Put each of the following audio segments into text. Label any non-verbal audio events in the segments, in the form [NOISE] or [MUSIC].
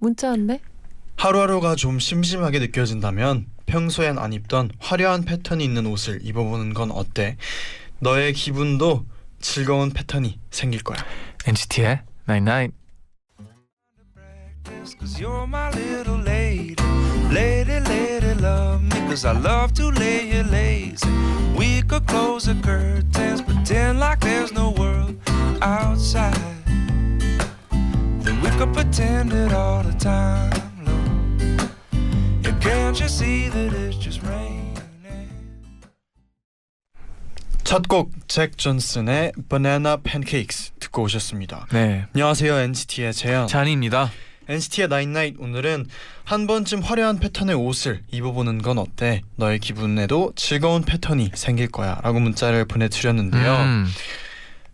문자 왔네. 하루하루가 좀 심심하게 느껴진다면 평소엔 안 입던 화려한 패턴이 있는 옷을 입어보는 건 어때? 너의 기분도 즐거운 패턴이 생길 거야. NCT의 Night Night. Cause you're my little lady Lady, lady, love me Cause I love to lay you lazy We could close the curtains Pretend like there's no world outside pretend it all the time, Lord And can't you see that it's just raining 첫곡 잭 존슨의 Banana Pancakes 듣고 오셨습니다. 네. 안녕하세요 NCT의 재현. 잔입니다. NCT의 나인나잇 오늘은 한 번쯤 화려한 패턴의 옷을 입어보는 건 어때? 너의 기분에도 즐거운 패턴이 생길 거야 라고 문자를 보내드렸는데요. 음,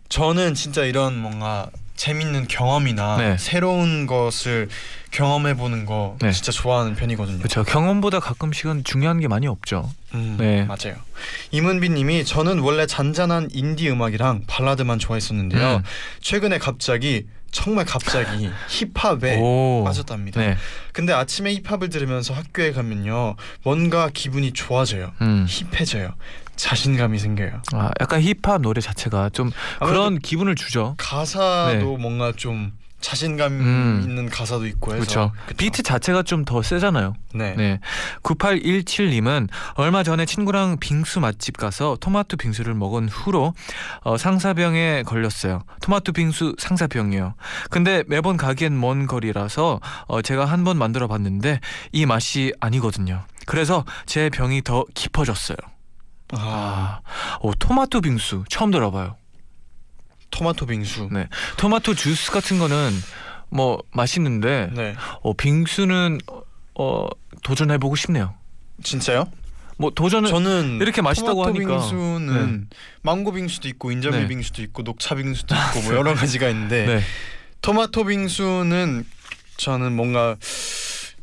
저는 진짜 이런 뭔가 재밌는 경험이나 네. 새로운 것을 경험해 보는 거 네. 진짜 좋아하는 편이거든요. 그렇죠. 경험보다 가끔씩은 중요한 게 많이 없죠. 음, 네. 맞아요. 이문비님이 저는 원래 잔잔한 인디 음악이랑 발라드만 좋아했었는데요. 음. 최근에 갑자기 정말 갑자기 [LAUGHS] 힙합에 오. 빠졌답니다. 네. 근데 아침에 힙합을 들으면서 학교에 가면요 뭔가 기분이 좋아져요. 음. 힙해져요. 자신감이 생겨요. 아, 약간 힙합 노래 자체가 좀 그런 기분을 주죠. 가사도 뭔가 좀 자신감 음. 있는 가사도 있고 해서 그렇죠. 그쵸? 비트 자체가 좀 더 세잖아요. 네. 네. 9817님은 얼마 전에 친구랑 빙수 맛집 가서 토마토 빙수를 먹은 후로 어, 상사병에 걸렸어요. 토마토 빙수 상사병이요. 근데 매번 가기엔 먼 거리라서 어, 제가 한 번 만들어 봤는데 이 맛이 아니거든요. 그래서 제 병이 더 깊어졌어요. 아, 아, 오, 토마토 빙수 처음 들어봐요. 토마토 빙수. 네. 토마토 주스 같은 거는 뭐 맛있는데 네. 어, 빙수는 어, 도전해 보고 싶네요. 진짜요? 뭐 도전은 저는 이렇게 맛있다고 토마토 하니까. 빙수는 망고 빙수도 있고 인절미 네. 빙수도 있고 녹차 빙수도 있고 뭐 여러 가지가 있는데 네. 토마토 빙수는 저는 뭔가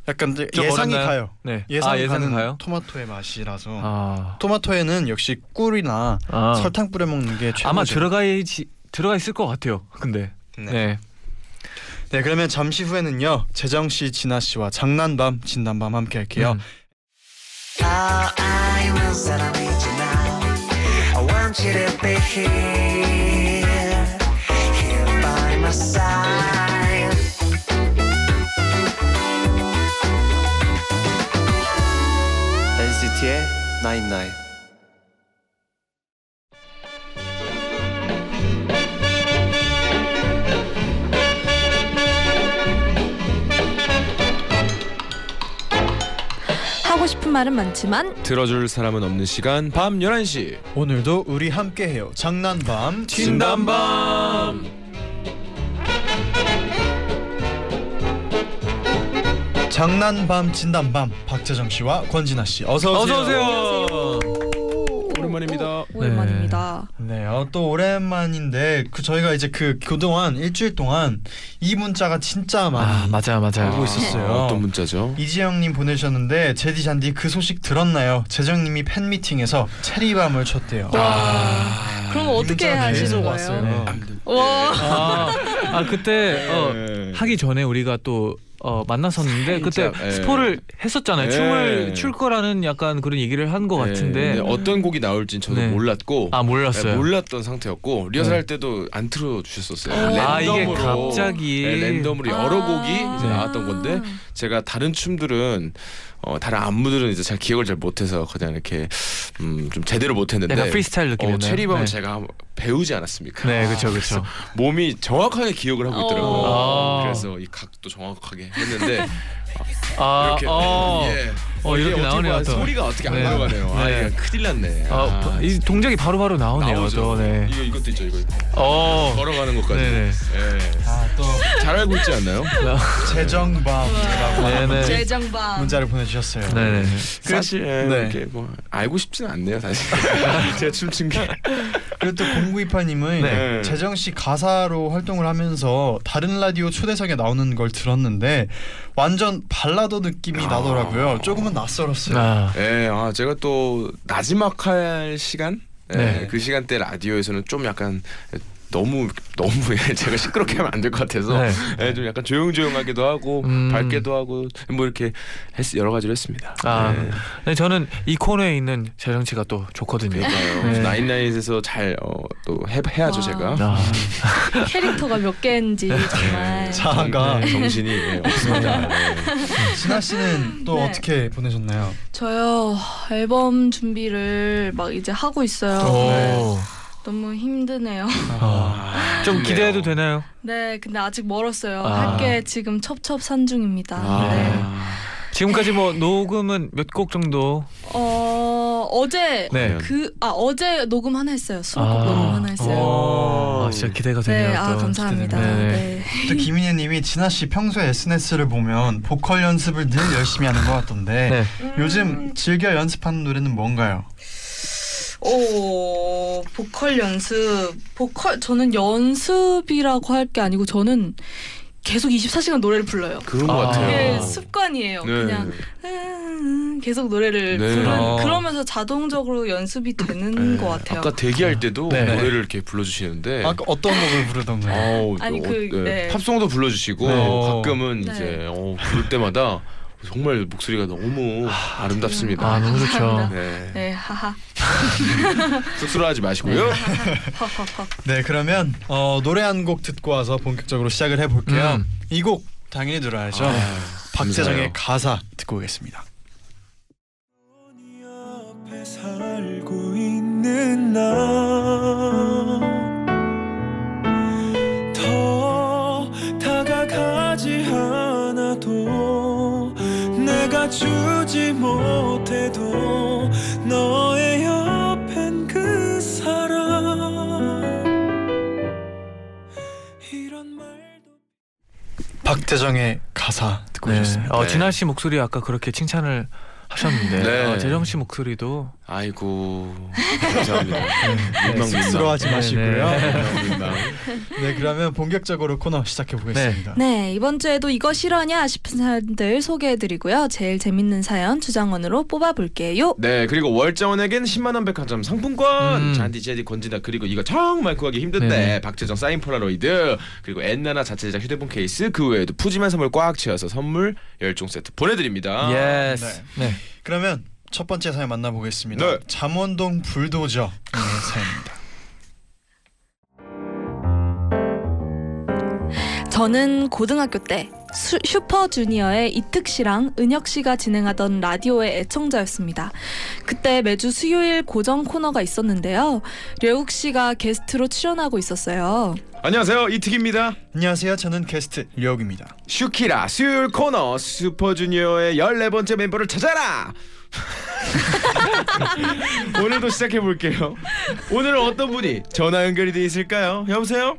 약간 예상이 어렵나요? 가요. 네. 예상이 아, 예상 가요? 토마토의 맛이라서 아. 토마토에는 역시 꿀이나 아. 설탕 뿌려 먹는 게 최고죠. 아마 들어가야지 들어가 있을 것 같아요. 근데 네. 네. 네, 그러면 잠시 후에는요 재정 씨, 진아 씨와 장난밤, 진단밤 함께 할게요. 음. All Nine Nine. 하고 싶은 말은 많지만 들어줄 사람은 없는 시간 밤 11시 오늘도 우리 함께해요. 장난밤, 진담밤 장난밤, 진단밤 박재정 씨와 권진아 씨 어서 오세요. 어서 오세요. 오랜만입니다. 오랜만입니다. 네, 어, 또 오랜만인데 그 저희가 이제 그 그동안 일주일 동안 이 문자가 진짜 많이 아, 맞아요. 맞아요. 오고 있었어요. 어, 어떤 문자죠? 이지영님 보내셨는데 제디 잔디 그 소식 들었나요? 재정님이 팬 미팅에서 체리밤을 쳤대요. 아, 그럼 이 어떻게 하시는 거예요? 네. 와. 아, 아 그때 어, 네. 하기 전에 우리가 또 어, 만났었는데 그때 살짝, 예. 스포를 했었잖아요. 예. 춤을 출 거라는 약간 그런 얘기를 한 것 같은데 네, 어떤 곡이 나올진 저도 네. 몰랐고 아 몰랐어요. 네, 몰랐던 상태였고 리허설 네. 할 때도 안 틀어 주셨었어요. 아, 이게 랜덤으로, 갑자기. 네, 랜덤으로 여러 아. 곡이 이제 나왔던 건데 제가 다른 춤들은 어, 다른 안무들은 이제 잘 기억을 잘 못해서 그냥 이렇게 음, 좀 제대로 못했는데 약간 프리스타일 느낌이었나요? 어, 체리밤은 네. 제가 배우지 않았습니까? 네, 그렇죠, 그렇죠. 몸이 정확하게 기억을 하고 있더라고요. 어. 그래서 이 각도 정확하게 했는데 [LAUGHS] 아, 이렇게 어. 예. 어, 이게 이렇게 나오네요, 또. 소리가 어떻게 안 네. 들어가네요. 아, 네. 이거 큰일 났네. 아, 이 동작이 바로바로 나오네요. 나오죠. 또, 네. 이거 이것도 있죠. 이거 어. 걸어가는 것까지. 네네. 예. 아, 또 잘 알고 있지 않나요? 재정밤이라고 네네. 재정방. 문자를 보내주셨어요. 네네. 사실 예, 네. 이렇게 뭐 알고 싶지는 않네요 사실. [LAUGHS] 제가 춤춘 게. 그리고 또 0928님은 네. 재정 씨 가사로 활동을 하면서 다른 라디오 초대석에 나오는 걸 들었는데 완전 발라더 느낌이 나더라고요. 조금은 낯설었어요. 아, 예, 아 제가 또 나지막할 시간, 예, 네. 그 시간대 라디오에서는 좀 약간 너무 너무 제가 시끄럽게 하면 안 될 것 같아서 네. 예, 좀 약간 조용조용하기도 하고 음. 밝게도 하고 뭐 이렇게 했, 여러 가지로 했습니다. 아, 예. 네, 저는 이 코너에 있는 재정 씨가 또 좋거든요. 네. 나인나잇에서 잘 어, 또 해, 해야죠 와. 제가. 아, [LAUGHS] 캐릭터가 몇 개인지 정말. 자아가 정- 정신이 예, 없습니다. 네. 진아 씨는 또 네. 어떻게 보내셨나요? 저요 앨범 준비를 막 이제 하고 있어요. 오. 너무 힘드네요. 아, 좀 좋네요. 기대해도 되나요? 네, 근데 아직 멀었어요. 아. 할게 지금 첩첩산 중입니다. 아. 네. 지금까지 뭐 녹음은 몇 곡 정도? 어 어제 네. 그아 어제 녹음 하나 했어요. 수록곡 아. 녹음 하나 했어요. 오, 아, 진짜 기대가 되네요. 네, 아 또. 감사합니다. 기대되네요. 네. 또 김인혜님이 진아 씨 평소 SNS를 보면 보컬 연습을 늘 열심히 하는 것 같던데 네. 요즘 즐겨 연습하는 노래는 뭔가요? 오 보컬 연습 보컬 저는 연습이라고 할 게 아니고 저는 계속 24시간 노래를 불러요. 그런 것 아. 같아요. 그게 습관이에요. 네. 그냥 음, 계속 노래를 네. 부르 어. 그러면서 자동적으로 연습이 되는 네. 것 같아요. 아까 대기할 때도 네. 노래를 이렇게 불러주시는데 아까 어떤 곡을 부르던가요? 아니, 어, 그, 네. 팝송도 불러주시고 네. 가끔은 네. 이제 어, 부를 때마다 정말 목소리가 너무 아름답습니다. 아, 너무 좋죠. 네. 네, 하하. [LAUGHS] 쑥스러워하지 마시고요. [LAUGHS] 헉헉헉. 네 그러면 어, 노래 한 곡 듣고 와서 본격적으로 시작을 해볼게요. 음. 이곡 당연히 들어야죠. 아, 박재정의 감사해요. 가사 듣고 오겠습니다. 주지 못해도 너의 옆엔 그 사람 이런 말도 박재정의 가사 듣고 네. 오셨습니다. 어, 네. 진아 씨 목소리 아까 그렇게 칭찬을 하셨는데 네. 어, 재정 씨 목소리도 아이고 감사합니다. [LAUGHS] 민망 민망. 쑥스러워하지 마시고요. 네, 민망. 네 그러면 본격적으로 코너 시작해 보겠습니다. 네, 이번 주에도 이거 실화냐 싶은 사연들 소개해드리고요. 제일 재밌는 사연 주장원으로 뽑아볼게요. 네 그리고 월장원에겐 10만 원 백화점 상품권 음. 잔디 제디 건지다 그리고 이거 정말 구하기 힘든데 네. 박재정 사인 폴라로이드 그리고 엔나나 자체 제작 휴대폰 케이스 그 외에도 푸짐한 선물 꽉 채워서 선물 열종 세트 보내드립니다. Yes. 네. 네. 그러면 첫 번째 사연 만나보겠습니다. 네. 잠원동 불도저 사연입니다. 저는 고등학교 때 수- 슈퍼주니어의 이특 씨랑 은혁 씨가 진행하던 라디오의 애청자였습니다. 그때 매주 수요일 고정 코너가 있었는데요. 려욱 씨가 게스트로 출연하고 있었어요. 안녕하세요 이특입니다. 안녕하세요. 저는 게스트 류혁입니다. 슈키라 수요일 코너 슈퍼주니어의 14번째 멤버를 찾아라 [LAUGHS] 오늘도 시작해 볼게요 오늘은 어떤 분이 전화 연결이 돼 있을까요 여보세요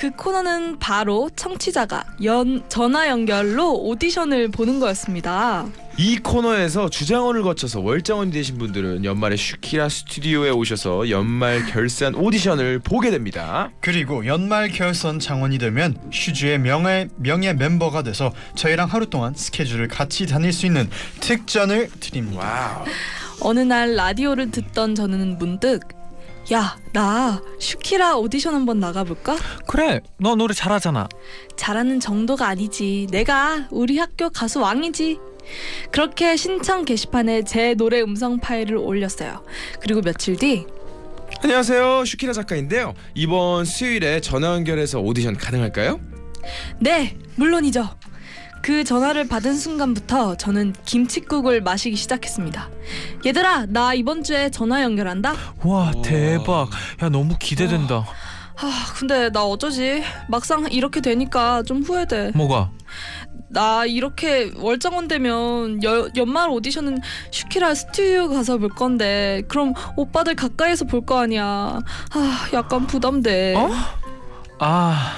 그 코너는 바로 청취자가 연 전화 연결로 오디션을 보는 거였습니다. 이 코너에서 주장원을 거쳐서 월장원이 되신 분들은 연말에 슈키라 스튜디오에 오셔서 연말 결선 오디션을 보게 됩니다 그리고 연말 결선 장원이 되면 슈주의 명예 명예 멤버가 돼서 저희랑 하루 동안 스케줄을 같이 다닐 수 있는 특전을 드립니다. Wow 어느 날 라디오를 듣던 저는 문득 야, 나 슈키라 오디션 한번 나가볼까? 그래. 너 노래 잘하잖아. 잘하는 정도가 아니지. 내가 우리 학교 가수 왕이지. 그렇게 신청 게시판에 제 노래 음성 파일을 올렸어요. 그리고 며칠 뒤 안녕하세요 슈키라 작가인데요 이번 수요일에 전화 연결해서 오디션 가능할까요? 네, 물론이죠. 그 전화를 받은 순간부터 저는 김치국을 마시기 시작했습니다. 얘들아, 나 이번 주에 전화 연결한다. 와. 대박. 야 너무 기대된다. 아, 근데 나 어쩌지? 막상 이렇게 되니까 좀 후회돼. 뭐가? 나 이렇게 월장원 되면 여, 연말 오디션은 슈키라 스튜디오 가서 볼 건데 그럼 오빠들 가까이서 볼 거 아니야. 아, 약간 부담돼. 어? 아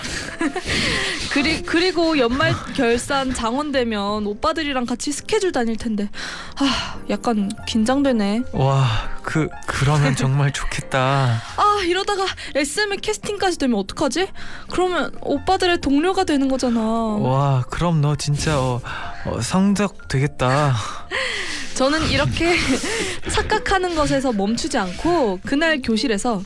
그리 그리고 연말 결산 장원되면 오빠들이랑 같이 스케줄 다닐 텐데 아 약간 긴장되네. 와, 그 그러면 정말 좋겠다. 아 이러다가 SM의 캐스팅까지 되면 어떡하지? 그러면 오빠들의 동료가 되는 거잖아. 와, 그럼 너 진짜 어, 어, 성적 되겠다. 저는 이렇게 착각하는 것에서 멈추지 않고 그날 교실에서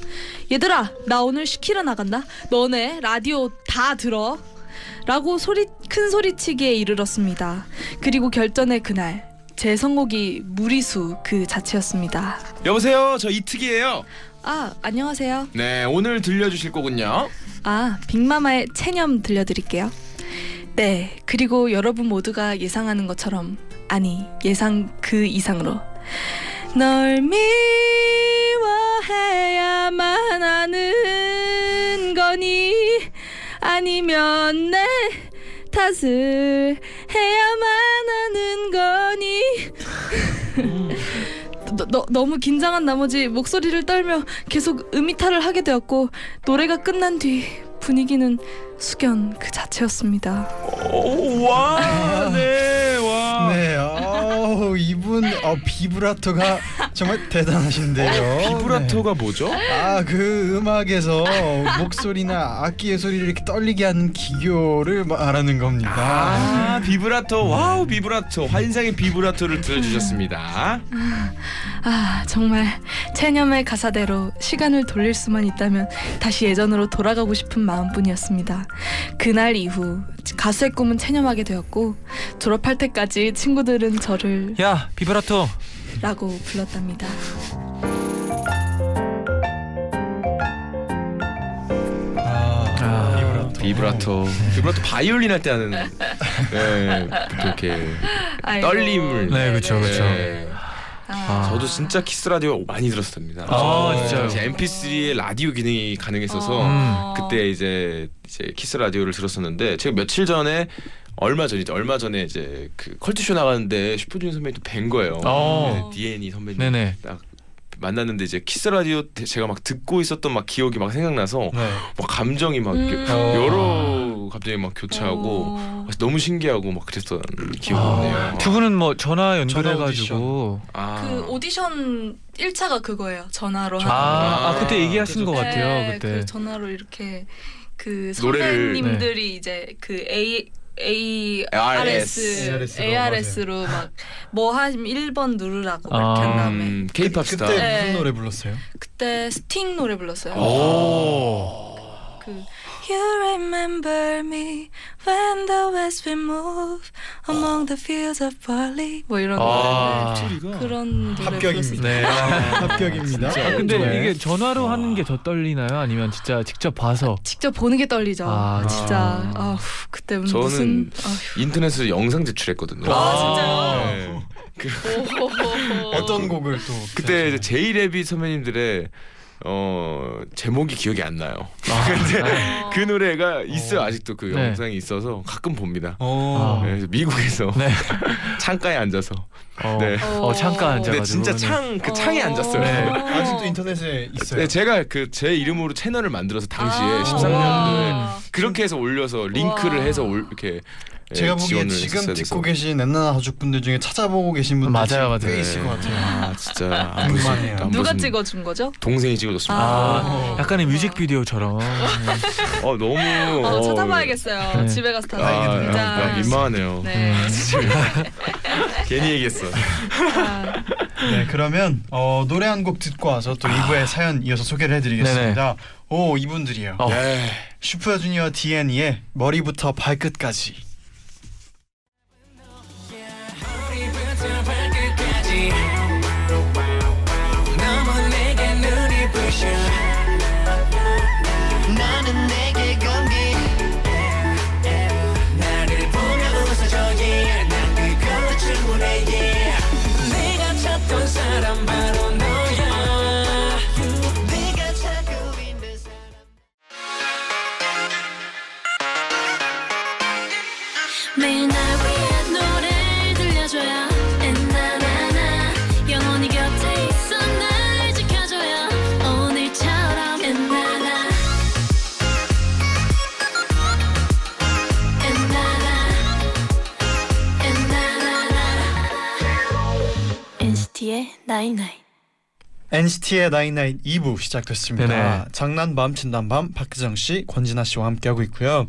얘들아 나 오늘 시키러 나간다. 너네 라디오 다 들어. 라고 소리 큰 소리치기에 이르렀습니다. 그리고 결전의 그날 제 선곡이 무리수 그 자체였습니다. 여보세요, 저 이특이에요. 아 안녕하세요. 네, 오늘 들려주실 곡은요. 아 빅마마의 체념 들려드릴게요. 네 그리고 여러분 모두가 예상하는 것처럼 아니 예상 그 이상으로 널 미워해야만 하는 거니? 아니면 내 탓을 해야만 하는 거니? [LAUGHS] 너, 너, 너무 긴장한 나머지 목소리를 떨며 계속 음이탈을 하게 되었고 노래가 끝난 뒤 분위기는 숙연 그 자체였습니다. 오, 와, 네, 이분 어, 비브라토가 정말 대단하신데요. 비브라토가 뭐죠? 네. 아, 그 음악에서 목소리나 악기의 소리를 이렇게 떨리게 하는 기교를 말하는 겁니다. 아, 비브라토. 와우, 비브라토. 환상의 비브라토를 들려주셨습니다. 아 정말 체념의 가사대로 시간을 돌릴 수만 있다면 다시 예전으로 돌아가고 싶은 마음뿐이었습니다. 그날 이후 가수의 꿈은 체념하게 되었고 졸업할 때까지 친구들은 저를 야, 비브라토. 라고 불렀답니다. 아, 아, 비브라토. 비브라토. 비브라토 바이올린 할 때 하는 네, 이렇게 아이고. 떨림을. 네, 그쵸, 그쵸. 네. 아, 저도 진짜 키스 라디오 많이 들었습니다. 아, 진짜요? 제 MP3에 라디오 기능이 가능했어서 어. 그때 이제 이제 키스 라디오를 들었었는데 제가 며칠 전에 얼마 전이죠. 얼마 전에 이제 그 컬투쇼 나가는데 슈퍼주니어 선배님 또뵌 거예요. 어. 네, D&E 선배님 네네. 딱 만났는데 이제 키스 라디오 때 제가 막 듣고 있었던 막 기억이 막 생각나서 네. 막 감정이 막 음. 교- 여러 갑자기 막 교차하고 어. 너무 신기하고 막 그랬던 기억이 아, 나네요. 두 분은 뭐 전화 연결해가지고 아, 그 오디션 1차가 그거예요. 전화로 아, 아, 아, 그때 얘기하신. 것 같아요. 네, 그때. 그 전화로 이렇게 그 선배님들이 이제 그 A A ARS. ARS ARS 로, ARS로 막뭐 하시면 1번 누르라고 막 이렇게 아, 한 다음에 음, K-팝 그, 스타. 그때 네. 무슨 노래 불렀어요? 그때 스팅 노래 불렀어요. 오. 그 You remember me when the west wind moves upon the fields of barley 뭐 이런 아. 노래 그런 노래 합격입니다. 네. [LAUGHS] 합격입니다. 아, 근데 네. 이게 전화로 하는 게 더 떨리나요? 아니면 진짜 직접 봐서? 직접 보는 게 떨리죠. 아. 진짜 아휴, 그때 저는 무슨 아휴. 인터넷으로 영상 제출했거든요. 아, 진짜요? 네. 어떤 곡을 또 그때 이제 제이레빗 선배님들의 어 제목이 기억이 안 나요. [LAUGHS] 근데 어. 그 노래가 있어 요 아직도 그 네. 영상이 있어서 가끔 봅니다. 어. 아. 네, 미국에서 네. [LAUGHS] 창가에 앉아서. 어, 네. 어 잠깐 근데 앉아가지고. 진짜 창 그 창에 어. 앉았어요. 네. 아직도 인터넷에 있어요. 네, 제가 그 제 이름으로 채널을 만들어서 당시에 아. 13년도에 와. 그렇게 해서 올려서 링크를 와. 해서 올, 이렇게 예, 제가 보기에 지금 듣고 돼서. 계신 엔나나 가족분들 중에 찾아보고 계신 분들 맞아요, 지금 맞아요. 꽤 있을 것 같아요. 아 진짜 안 [LAUGHS] 궁금하네요. 안 누가 찍어준 거죠? 동생이 찍어줬습니다. 아, 어. 약간의 뮤직비디오처럼. 어 너무 어, 어, 찾아봐야겠어요. 네. 집에 가서 다 아. 야, 민망하네요. 네. [LAUGHS] 괜히 얘기했어. 아, 네, 그러면 어, 노래 한 곡 듣고 와서 또 2부의 사연 이어서 소개를 해드리겠습니다. 오, 이분들이에요. 어. 네. 슈퍼주니어 DNE의 머리부터 발끝까지. 나인나인 NCT의 나인나인 2부 시작됐습니다. 네네. 장난밤 진단밤 박기정 씨, 권진아 씨와 함께하고 있고요.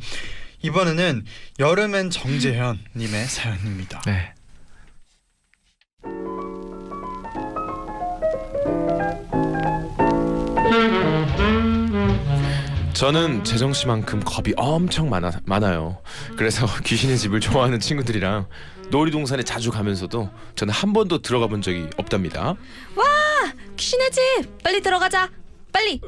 이번에는 여름엔 정재현 님의 사연입니다. 네. 저는 재정 씨만큼 겁이 엄청 많아 많아요. 그래서 [LAUGHS] 귀신의 집을 좋아하는 친구들이랑 놀이동산에 자주 가면서도 저는 한 번도 들어가 본 적이 없답니다. 귀신의 집 빨리 들어가자. 빨리.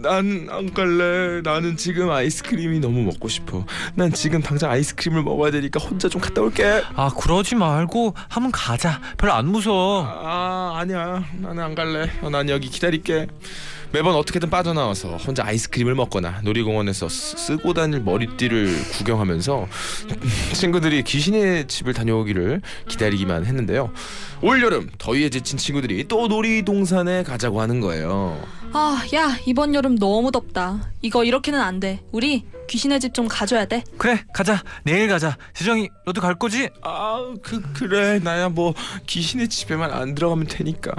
난 안 갈래. 나는 지금 아이스크림이 너무 먹고 싶어. 난 지금 당장 아이스크림을 먹어야 되니까 혼자 좀 갔다 올게. 아 그러지 말고 한번 가자. 별로 안 무서워. 아 아니야. 나는 안 갈래. 어, 난 여기 기다릴게. 매번 어떻게든 빠져나와서 혼자 아이스크림을 먹거나 놀이공원에서 쓰- 쓰고 다닐 머리띠를 구경하면서 [LAUGHS] 친구들이 귀신의 집을 다녀오기를 기다리기만 했는데요. 올 여름 더위에 지친 친구들이 또 놀이동산에 가자고 하는 거예요. 아, 야 이번 여름 너무 덥다. 이거 이렇게는 안 돼. 우리 귀신의 집 좀 가줘야 돼. 그래 가자. 내일 가자. 재정이 너도 갈 거지? 아, 그 그래. 나야 뭐 귀신의 집에만 안 들어가면 되니까.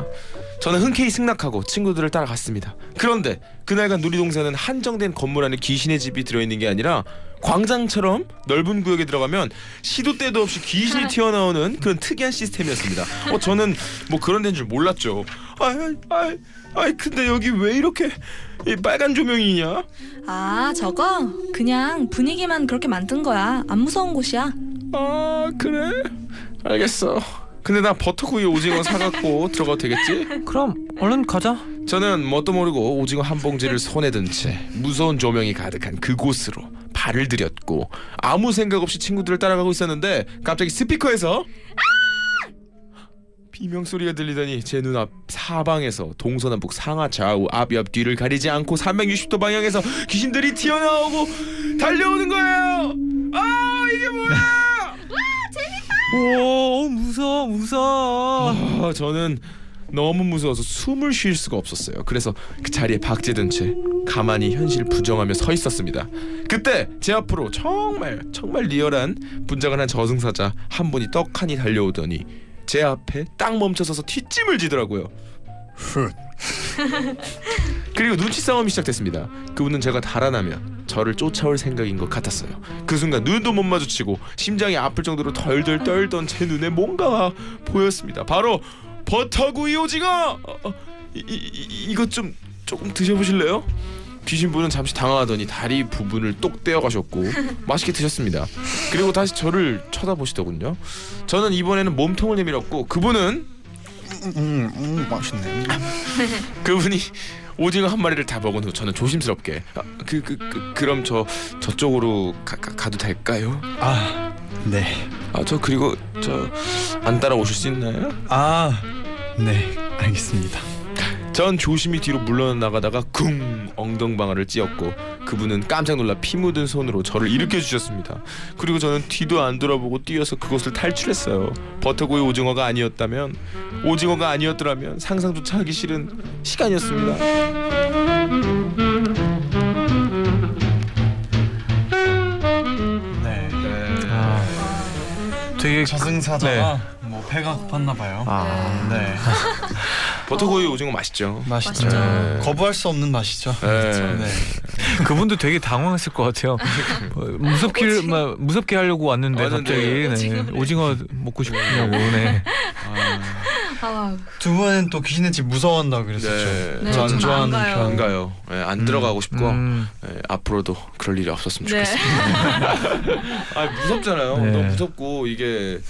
저는 흔쾌히 승낙하고 친구들을 따라갔습니다. 그런데 그날간 놀이동산은 한정된 건물 안에 귀신의 집이 들어있는 게 아니라 광장처럼 넓은 구역에 들어가면 시도 때도 없이 귀신이 튀어나오는 그런 특이한 시스템이었습니다. 어, 저는 뭐 그런 데인 줄 몰랐죠. 아이, 아이, 아이, 근데 여기 왜 이렇게 이 빨간 조명이냐? 아, 저거 그냥 분위기만 그렇게 만든 거야. 안 무서운 곳이야. 아 그래? 알겠어. 근데 나 버터구이 오징어 [LAUGHS] 사갖고 들어가도 되겠지? 그럼 얼른 가자. 저는 뭣도 모르고 오징어 한 봉지를 [LAUGHS] 손에 든 채 무서운 조명이 가득한 그곳으로 발을 들였고 아무 생각 없이 친구들을 따라가고 있었는데 갑자기 스피커에서 비명 소리가 들리더니 제 눈앞 사방에서 동서남북 상하 좌우 앞 옆 뒤를 가리지 않고 360도 방향에서 귀신들이 튀어나오고 달려오는 거예요. 아 이게 뭐야? 오 무서워 무서워. 아, 저는 너무 무서워서 숨을 쉴 수가 없었어요. 그래서 그 자리에 박제된 채 가만히 현실 부정하며 서 있었습니다. 그때 제 앞으로 정말 정말 리얼한 분장을 한 저승사자 한 분이 떡하니 달려오더니 제 앞에 딱 멈춰서서 뒷짐을 지더라고요. 훗. [LAUGHS] 그리고 눈치 싸움이 시작됐습니다. 그분은 제가 달아나면 저를 쫓아올 생각인 것 같았어요. 그 순간 눈도 못 마주치고 심장이 아플 정도로 덜덜 떨던 제 눈에 뭔가가 보였습니다. 바로 버터구이 오징어. 어, 어, 이, 이, 이- 이것 좀 조금 드셔보실래요? 귀신분은 잠시 당황하더니 다리 부분을 똑 떼어 가셨고 [LAUGHS] 맛있게 드셨습니다. 그리고 다시 저를 쳐다보시더군요. 저는 이번에는 몸통을 내밀었고 그분은 음, 음 맛있네. 그분이 오징어 한 마리를 다 먹은 후 저는 조심스럽게 아, 그, 그, 그 그럼 저 저쪽으로 가, 가, 가도 될까요? 아, 네. 아 저 그리고 저 안 따라오실 수 있나요? 아, 네. 알겠습니다. 전 조심히 뒤로 물러나가다가 쿵 엉덩방아를 찧었고 그분은 깜짝 놀라 피 묻은 손으로 저를 일으켜 주셨습니다. 그리고 저는 뒤도 안 돌아보고 뛰어서 그곳을 탈출했어요. 버터구이 오징어가 아니었다면 오징어가 아니었더라면 상상조차 하기 싫은 시간이었습니다. 네. 아, 되게 저승사자가 뭐 배가 고팠나 봐요. 아 네. 버터구이 오징어 맛있죠. 맛있죠. 네. 거부할 수 없는 맛이죠. 네. 네. [LAUGHS] 그분도 되게 당황했을 것 같아요. 어, 무섭게 막 무섭게 하려고 왔는데 왔는데 갑자기 네. 오징어 먹고 싶냐고. 네. 아, 두 분은 또 귀신의 집 무서워한다고 그랬었죠. 네. 네, 저안 좋아하는 안 가요. 안. 네, 안 음. 들어가고 싶고 음, 네, 앞으로도 그럴 일이 없었으면 네. 좋겠습니다. [LAUGHS] 아 무섭잖아요. 네. 너무 무섭고 이게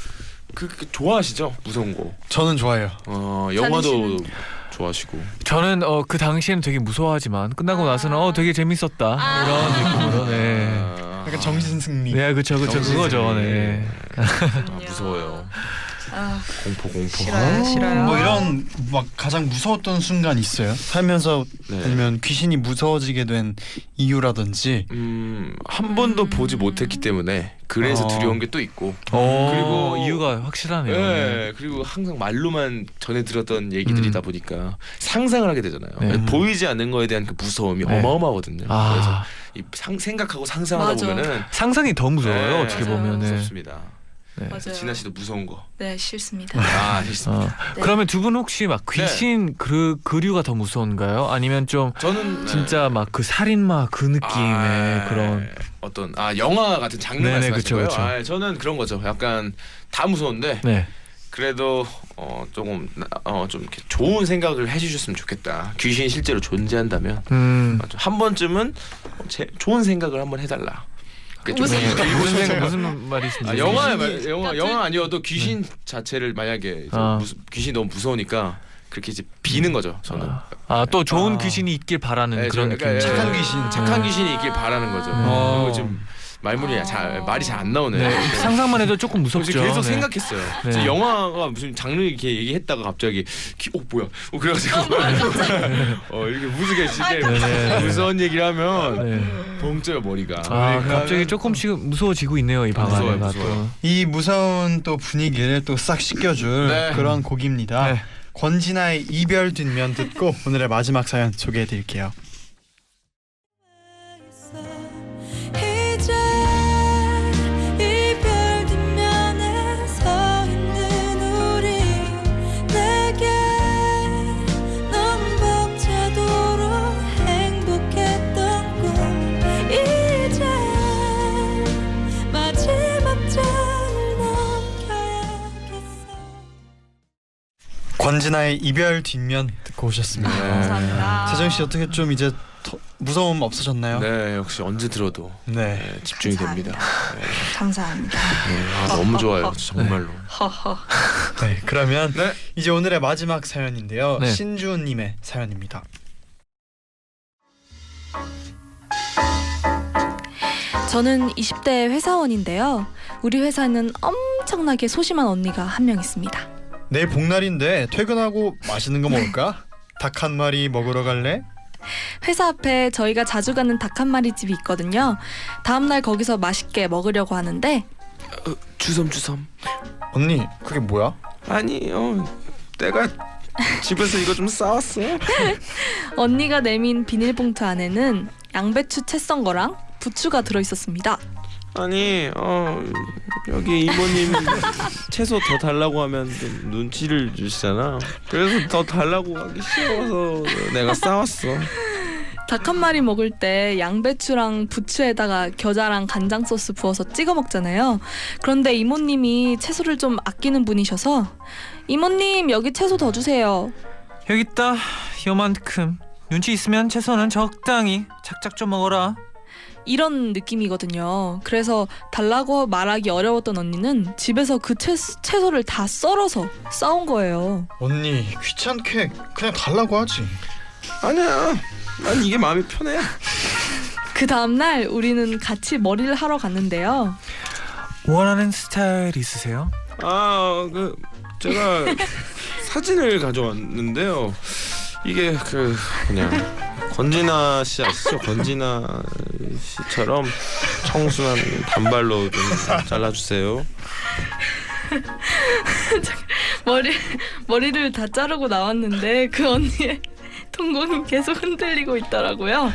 그, 그 좋아하시죠? 무서운 거. 저는 좋아해요. 어 영화도 자는 좋아하시고. 저는 어, 그 당시에는 되게 무서워하지만 끝나고 나서는 어 되게 재밌었다 이런 느낌으로. 네. 아, 약간 정신 승리. 네, 그쵸, 그쵸, 정신 그거죠. 네. 아, 무서워요. 아, 공포 공포. 싫어요, 싫어요. 뭐 이런 막 가장 무서웠던 순간 있어요? 살면서 네. 아니면 귀신이 무서워지게 된 이유라든지. 음, 한 번도 보지 못했기 때문에 그래서 어. 두려운 게 또 있고. 어, 그리고- 이유가 확실하네요. 네, 그리고 항상 말로만 전해 들었던 얘기들이다 음. 보니까 상상을 하게 되잖아요. 네. 보이지 않는 거에 대한 그 무서움이 네. 어마어마하거든요. 그래서 아, 이 상, 생각하고 상상하다 맞아. 보면은 상상이 더 무서워요. 네, 어떻게 맞아요. 보면은. 무섭습니다. 네. 맞아요. 진아 씨도 무서운 거. 네 싫습니다. 아, 싫습니다. 어. 네. 그러면 두 분 혹시 막 귀신 그 그류가 더 무서운가요? 아니면 좀 저는 진짜 막 그 살인마 그 느낌의 아, 그런 어떤 아 영화 같은 장르 네네, 말씀하신 그쵸, 거예요? 그쵸. 아, 저는 그런 거죠. 약간 다 무서운데 네. 그래도 어 조금 어좀 좋은 생각을 해주셨으면 좋겠다. 귀신이 실제로 존재한다면 음. 어, 좀한 번쯤은 제, 좋은 생각을 한번 해달라. 무슨- 네, 무슨 생 무슨 말이신지. 아, 영화 말, 영화 그러니까 영화 아니어도 귀신 자체를 만약에 좀 아. 무서, 귀신이 너무 무서우니까 그렇게 이제 비는 거죠. 저는 아 또 좋은 아. 귀신이 있길 바라는 네, 그런 저- 느낌. 그러니까, 착한 예, 귀신. 착한 귀신이 있길 바라는 거죠. 어. 그리고 지금 말문이 잘 말이 잘 안 나오네. 네. 상상만 해도 조금 무섭죠. 계속 네. 생각했어요. 네. 영화가 무슨 장르 이렇게 얘기했다가 갑자기 기, 어 뭐야? 어 그래가지고 어 [LAUGHS] 이렇게 무지개 네, 네. 무서운 얘기를 하면 네. 벙쪄요 머리가. 아 갑자기 조금씩 무서워지고 있네요 이방 무서워요, 안에가 무서워요. 이 무서운 또 분위기를 또 싹 씻겨줄 네. 그런 곡입니다. 네. 권진아의 이별 뒷면 듣고 오늘의 마지막 사연 소개해드릴게요. 권진아의 이별 뒷면 듣고 오셨습니다. 네. 감사합니다. 세정 씨 어떻게 좀 이제 더 무서움 없어졌나요? 네 역시 언제 들어도 네. 네, 집중이 됩니다. 감사합니다. 네, 아, 너무 좋아요 [LAUGHS] 정말로. 네. 그러면 네. 이제 오늘의 마지막 사연인데요. 네. 신주님의 사연입니다. 저는 20대 회사원인데요. 우리 회사에는 엄청나게 소심한 언니가 한 명 있습니다. 내일 복날인데 퇴근하고 맛있는 거 먹을까? 닭 한 마리 먹으러 갈래? 회사 앞에 저희가 자주 가는 닭 한 마리 집이 있거든요. 다음 날 거기서 맛있게 먹으려고 하는데 주섬주섬. 언니 그게 뭐야? 아니 어 내가 집에서 이거 좀 싸왔어. [LAUGHS] 언니가 내민 비닐봉투 안에는 양배추 채 썬 거랑 부추가 들어 있었습니다. 아니 어 여기 이모님 [LAUGHS] 채소 더 달라고 하면 좀 눈치를 주시잖아. 그래서 더 달라고 하기 싫어서 내가 싸웠어. 닭 한 마리 먹을 때 양배추랑 부추에다가 겨자랑 간장 소스 부어서 찍어 먹잖아요. 그런데 이모님이 채소를 좀 아끼는 분이셔서 이모님 여기 채소 더 주세요. 여기 있다 요만큼 눈치 있으면 채소는 적당히 착착 좀 먹어라. 이런 느낌이거든요. 그래서 달라고 말하기 어려웠던 언니는 집에서 그 채, 채소를 다 썰어서 싸온 거예요. 언니 귀찮게 그냥 달라고 하지. 아니야. 난 이게 마음이 편해. 그 다음날 우리는 같이 머리를 하러 갔는데요. 원하는 스타일 있으세요? 아 그 제가 사진을 가져왔는데요. 이게 그 그냥 권진아 씨 아시죠? 권진아 씨처럼 청순한 단발로 좀 잘라주세요. [LAUGHS] 머리 머리를 다 자르고 나왔는데 그 언니의 동공이 계속 흔들리고 있더라고요.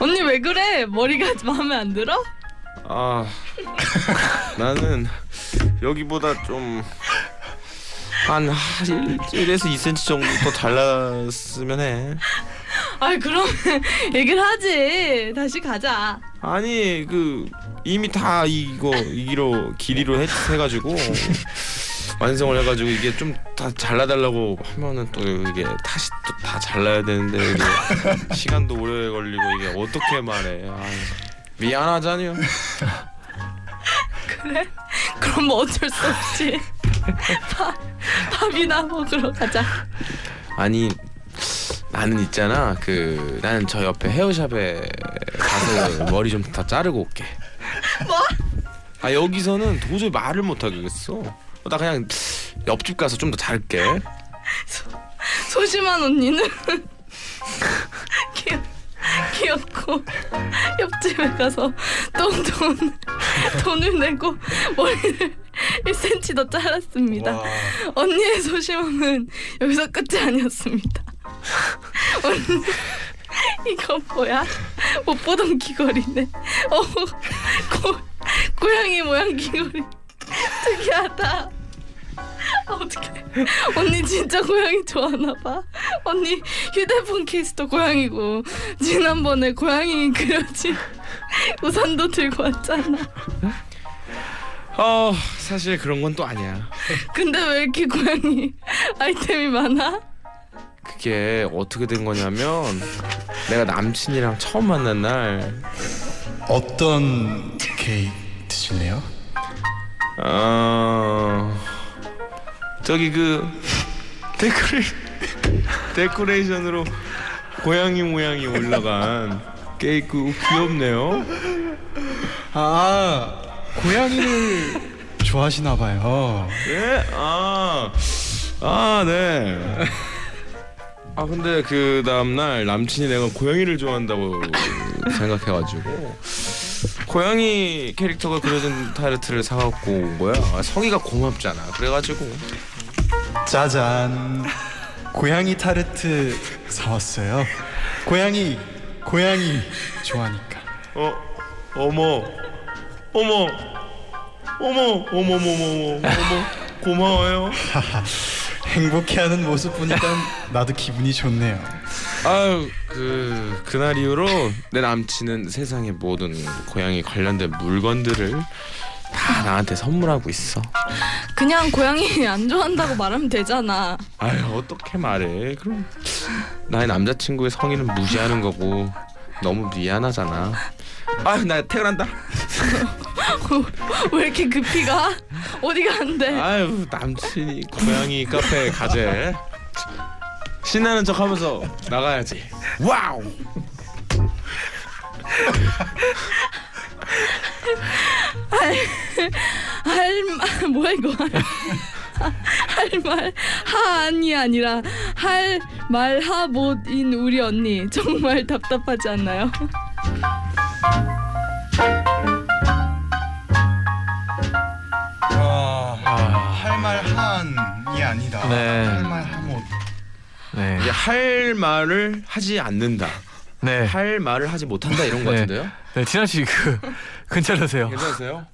언니 왜 그래? 머리가 마음에 안 들어? 아 나는 여기보다 좀 한 1에서 2cm 정도 더 잘랐으면 해. 아 그럼 [LAUGHS] 얘기를 하지. 다시 가자. 아니 그 이미 다 이거 이기로 길이로 해, 해가지고 [LAUGHS] 완성을 해가지고 이게 좀 다 잘라달라고 하면은 또 이게 다시 또 다 잘라야 되는데 이게 [LAUGHS] 시간도 오래 걸리고 이게 어떻게 말해? 아유, 미안하잖아요. 그래? 그럼 뭐 어쩔 수 없지. 밥, 밥이나 먹으러 가자. 아니 나는 있잖아 그 나는 저 옆에 헤어샵에 가서 [LAUGHS] 머리 좀 다 자르고 올게. 뭐? 아 여기서는 도저히 말을 못 하겠어. 나 그냥 옆집 가서 좀더 자를게. 소심한 언니는 [LAUGHS] 귀엽, 귀엽고 옆집에 가서 똥돈 돈을 내고 머리를 1cm 더 잘랐습니다. 와. 언니의 소심함은 여기서 끝이 아니었습니다. 이거 뭐야? 못 보던 귀걸이네. 어, 고, 고양이 모양 귀걸이 특이하다. 아, 어떡해. 언니 진짜 고양이 좋아하나 봐. 언니 휴대폰 케이스도 고양이고 지난번에 고양이 그려진 우산도 들고 왔잖아. 어 사실 그런 건 또 아니야. 근데 왜 이렇게 고양이 아이템이 많아? 그게 어떻게 된 거냐면 내가 남친이랑 처음 만난 날 어떤 케이크 드실래요? 어... 저기 그 데코레 데코레이션으로 고양이 모양이 올라간 케이크 귀엽네요. 아 고양이를 좋아하시나 봐요. 네? 아, 아, 네. 아 근데 그 다음 날 남친이 내가 고양이를 좋아한다고 생각해가지고 고양이 캐릭터가 그려진 타르트를 사갖고 온 거야. 아, 성의가 고맙잖아. 그래가지고 짜잔 고양이 타르트 사왔어요. 고양이 고양이 좋아하니까. 어, 어머, 어머, 어머, 어머, 어머, 어머, 어머, 고마워요. [LAUGHS] 행복해하는 모습 보니까 나도 기분이 좋네요. 아유 그 그날 이후로 내 남친은 세상의 모든 고양이 관련된 물건들을 다 나한테 선물하고 있어. 그냥 고양이 안 좋아한다고 말하면 되잖아. 아유 어떻게 말해? 그럼 나의 남자친구의 성의는 무시하는 거고 너무 미안하잖아. 아유 나 퇴근한다. [LAUGHS] 왜 이렇게 급히 가? 어디 가는데? 아유 남친이 고양이 카페 가재. 신나는 척하면서 나가야지. 와우. 할 뭐야 이거? 할많하않이 아니라 할많하못인 우리 언니 정말 답답하지 않나요? 아니라 네. 할 말 하못. 네. 이제 할 말을 하지 않는다. 네. 할 말을 하지 못한다 이런 거 네. 같은데요? 네, 진아 씨그 [LAUGHS] 괜찮으세요? 괜찮으세요?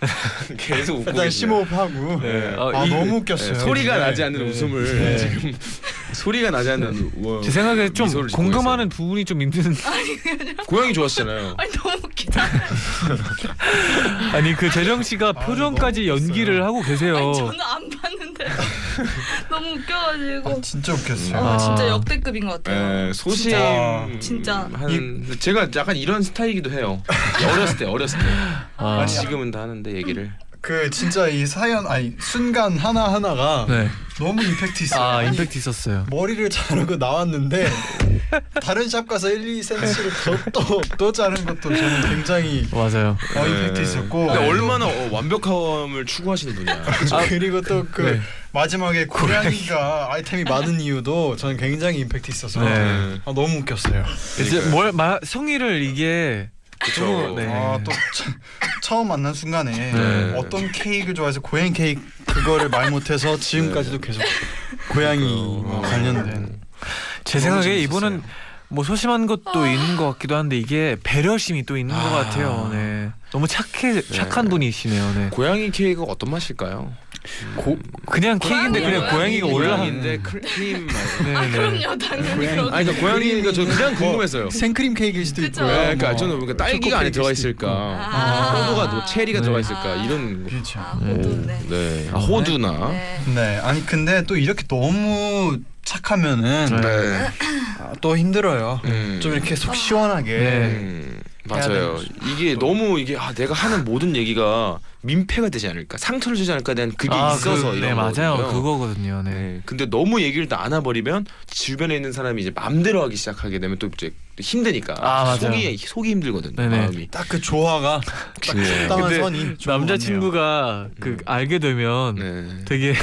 [LAUGHS] 계속 웃고 일단 계시네요. 심호흡하고. 네. 어, 아 이- 너무 네, 웃겼어요. 소리가 네. 나지 않는 네. 웃음을 네. [LAUGHS] 지금 소리가 나지 않는 우- 제 생각에 좀 미소를 짓고 공감하는 부분이 좀 있는 계세요. 고양이 좋아하시잖아요. 아니 너무 웃기다. 아니 그 재정 씨가 표정까지 너무 연기를 하고 계세요. 아니 저는 안 봤는데 [LAUGHS] 너무 웃겨가지고. 아, 진짜 웃겼어요. 어, 아. 진짜 역대급인 것 같아요. 에, 소심 진짜. 한 제가 약간 이런 스타일이기도 해요. 어렸을 때 어렸을 때 아, 지금은 다 하는데 얘기를 그 진짜 이 사연 아니 순간 하나 하나가 네. 너무 임팩트 있어요. 아 임팩트 있었어요. 머리를 자르고 나왔는데 다른 샵 가서 1, 2cm를 더또또 자른 것도 저는 굉장히 맞아요. 어, 임팩트 있었고 근데 얼마나 어, 완벽함을 추구하시는 분이야. 그리고 또그 네. 마지막에 고양이가 아이템이 많은 이유도 저는 굉장히 임팩트 있어서 네. 아, 너무 웃겼어요. 이제 뭘 말, 성의를 이게 그쵸. 너무, 네. 아또 처음 만난 순간에 네. 어떤 케이크를 좋아해서 고양이 케이크 그거를 말 못해서 지금까지도 계속 고양이 어. 관련된 제 너무 생각에. 이분은 뭐 소심한 것도 있는 것 같기도 한데 이게 배려심이 또 있는 것 아. 같아요. 네. 너무 착해 착한 분이시네요. 네. 고양이 케이크가 어떤 맛일까요? 고, 그냥 케이크인데 그냥 고양이가 올라간. 크- 크림 맛. 네, 네. 그럼요 당연히 고양이. 그렇 아니 그러니까 고양이니까 저 그냥 궁금했어요. 생크림 케이크일 수도 있고 그쵸. 네, 그러니까 저는 그러니까 딸기가 안에 들어가 있을까, 아. 호두가 뭐 체리가 네. 들어가 있을까 이런. 거. 그렇죠. 아, 호두 네. 네, 아, 호두나. 네. 네, 아니 근데 또 이렇게 너무 착하면은 네. 아, 또 힘들어요. 음. 좀 이렇게 속 시원하게 네. 음, 맞아요. 이게 너무 이게 아 내가 하는 모든 얘기가 민폐가 되지 않을까, 상처를 주지 않을까 대한 그게 아, 있어서 그, 이런 네 맞아요. 거거든요. 그거거든요. 네. 네. 근데 너무 얘기를 다 안아버리면 주변에 있는 사람이 이제 맘대로 하기 시작하게 되면 또 이제 힘드니까 아, 맞아요. 속이 속이 힘들거든. 네네. 마음이. 딱 그 조화가 딱 네. 적당한 선이 남자친구가 그 음. 알게 되면 네. 되게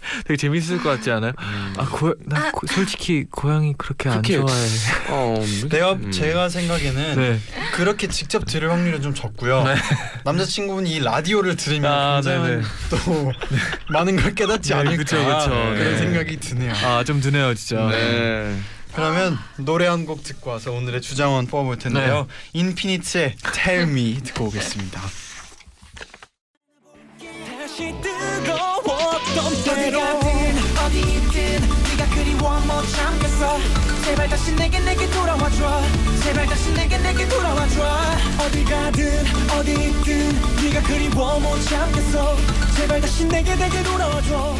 [LAUGHS] 되게 재밌을 것 같지 않아요? 음. 아, 고, 나 고, 솔직히 고양이 그렇게 안 그렇게- 좋아해. 어. 내가 음. 제가 생각에는 네. 그렇게 직접 들을 확률은 좀 적고요. 네. 남자친구분 이 라디오를 들으면 아, 굉장히 네네. 또 많은 걸 깨닫지 네, 않을까 그쵸, 그쵸. 그런 네. 생각이 드네요. 아, 좀 드네요, 진짜. 네. 그러면 노래 한 곡 듣고 와서 오늘의 주장원 뽑아볼 텐데요. 인피니트의 Tell Me 듣고 오겠습니다. 다시 다시 뜨거웠던 때로 어디 가든 어디 있든 네가 그리워 못 참겠어. 제발 다시 내게 내게 돌아와줘. 제발 다시 내게 내게 돌아와줘. 어디 가든 어디 있든 네가 그리워 못 참겠어. 제발 다시 내게 내게 돌아와줘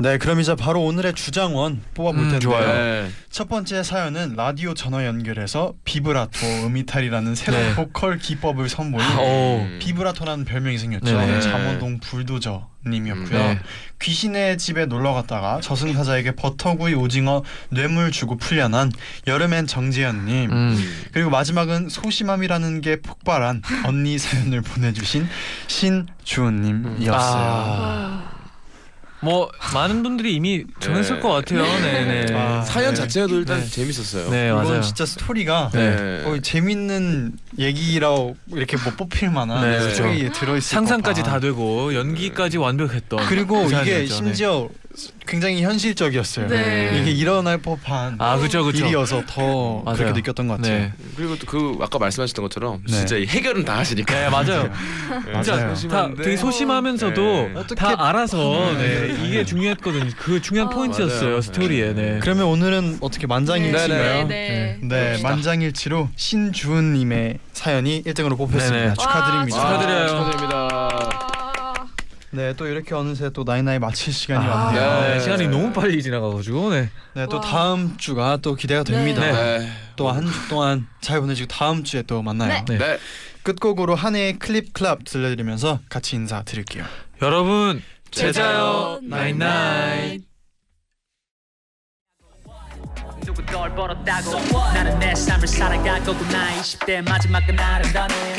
네, 그럼 이제 바로 오늘의 주장원 뽑아볼 음, 텐데요. 좋아요. 네. 첫 번째 사연은 라디오 전화 연결해서 비브라토 음이탈이라는 새로운 네. 보컬 기법을 선보인 오. 음. 비브라토라는 별명이 생겼죠. 네네. 잠원동 불도저 님이었고요. 네. 귀신의 집에 놀러 갔다가 저승사자에게 버터구이 오징어 뇌물 주고 풀려난 여름엔 정지현님. 음. 그리고 마지막은 소심함이라는 게 폭발한 언니 사연을 보내주신 신주은 님이었어요. 아. 뭐 많은 분들이 이미 정했을 네. 것 같아요. 네, 네. 아, 사연 네. 자체도 일단 네. 재밌었어요. 네, 이건 맞아요. 진짜 스토리가 네. 어, 재밌는 얘기라고 이렇게 뭐 뽑힐 만한 네, 스토리에 들어 있을 상상까지 법한. 다 되고 연기까지 완벽했던 그리고 이게 사연이었죠. 네. 심지어 굉장히 현실적이었어요. 네. 이게 일어날 법한 아 그죠 그죠. 일이어서 더 맞아요. 그렇게 느꼈던 것 같아요. 네. 그리고 또 그 아까 말씀하셨던 것처럼 네. 진짜 이 해결은 다 하시니까. 네 맞아요. [LAUGHS] 맞아요. 다 되게 소심하면서도 네. 다 알아서 네. 네, 이게 중요했거든요. 그 중요한 아, 포인트였어요 맞아요. 스토리에. 네. 그러면 오늘은 어떻게 만장일치인가요? 네, 네. 네. 만장일치로 신주은님의 사연이 1등으로 뽑혔습니다. 축하드립니다. 와, 축하드려요. 축하드립니다. 네, 또 이렇게 어느새 또 나이 나이 마칠 시간이 아, 왔네요. 네, 네. 시간이 너무 빨리 지나가가지고 네. 네, 또 와. 다음 주가 또 기대가 됩니다. 네. 네. 또한 주 동안 잘 보내시고 다음 주에 또 만나요. 네. 네. 네. 끝곡으로 한해의 클립 클럽 들려드리면서 같이 인사 드릴게요. 여러분 제자요, 나잇나잇. 누구 널 벌었다고 나는 내 삶을 살아가고 나 20대 마지막 그날은 너는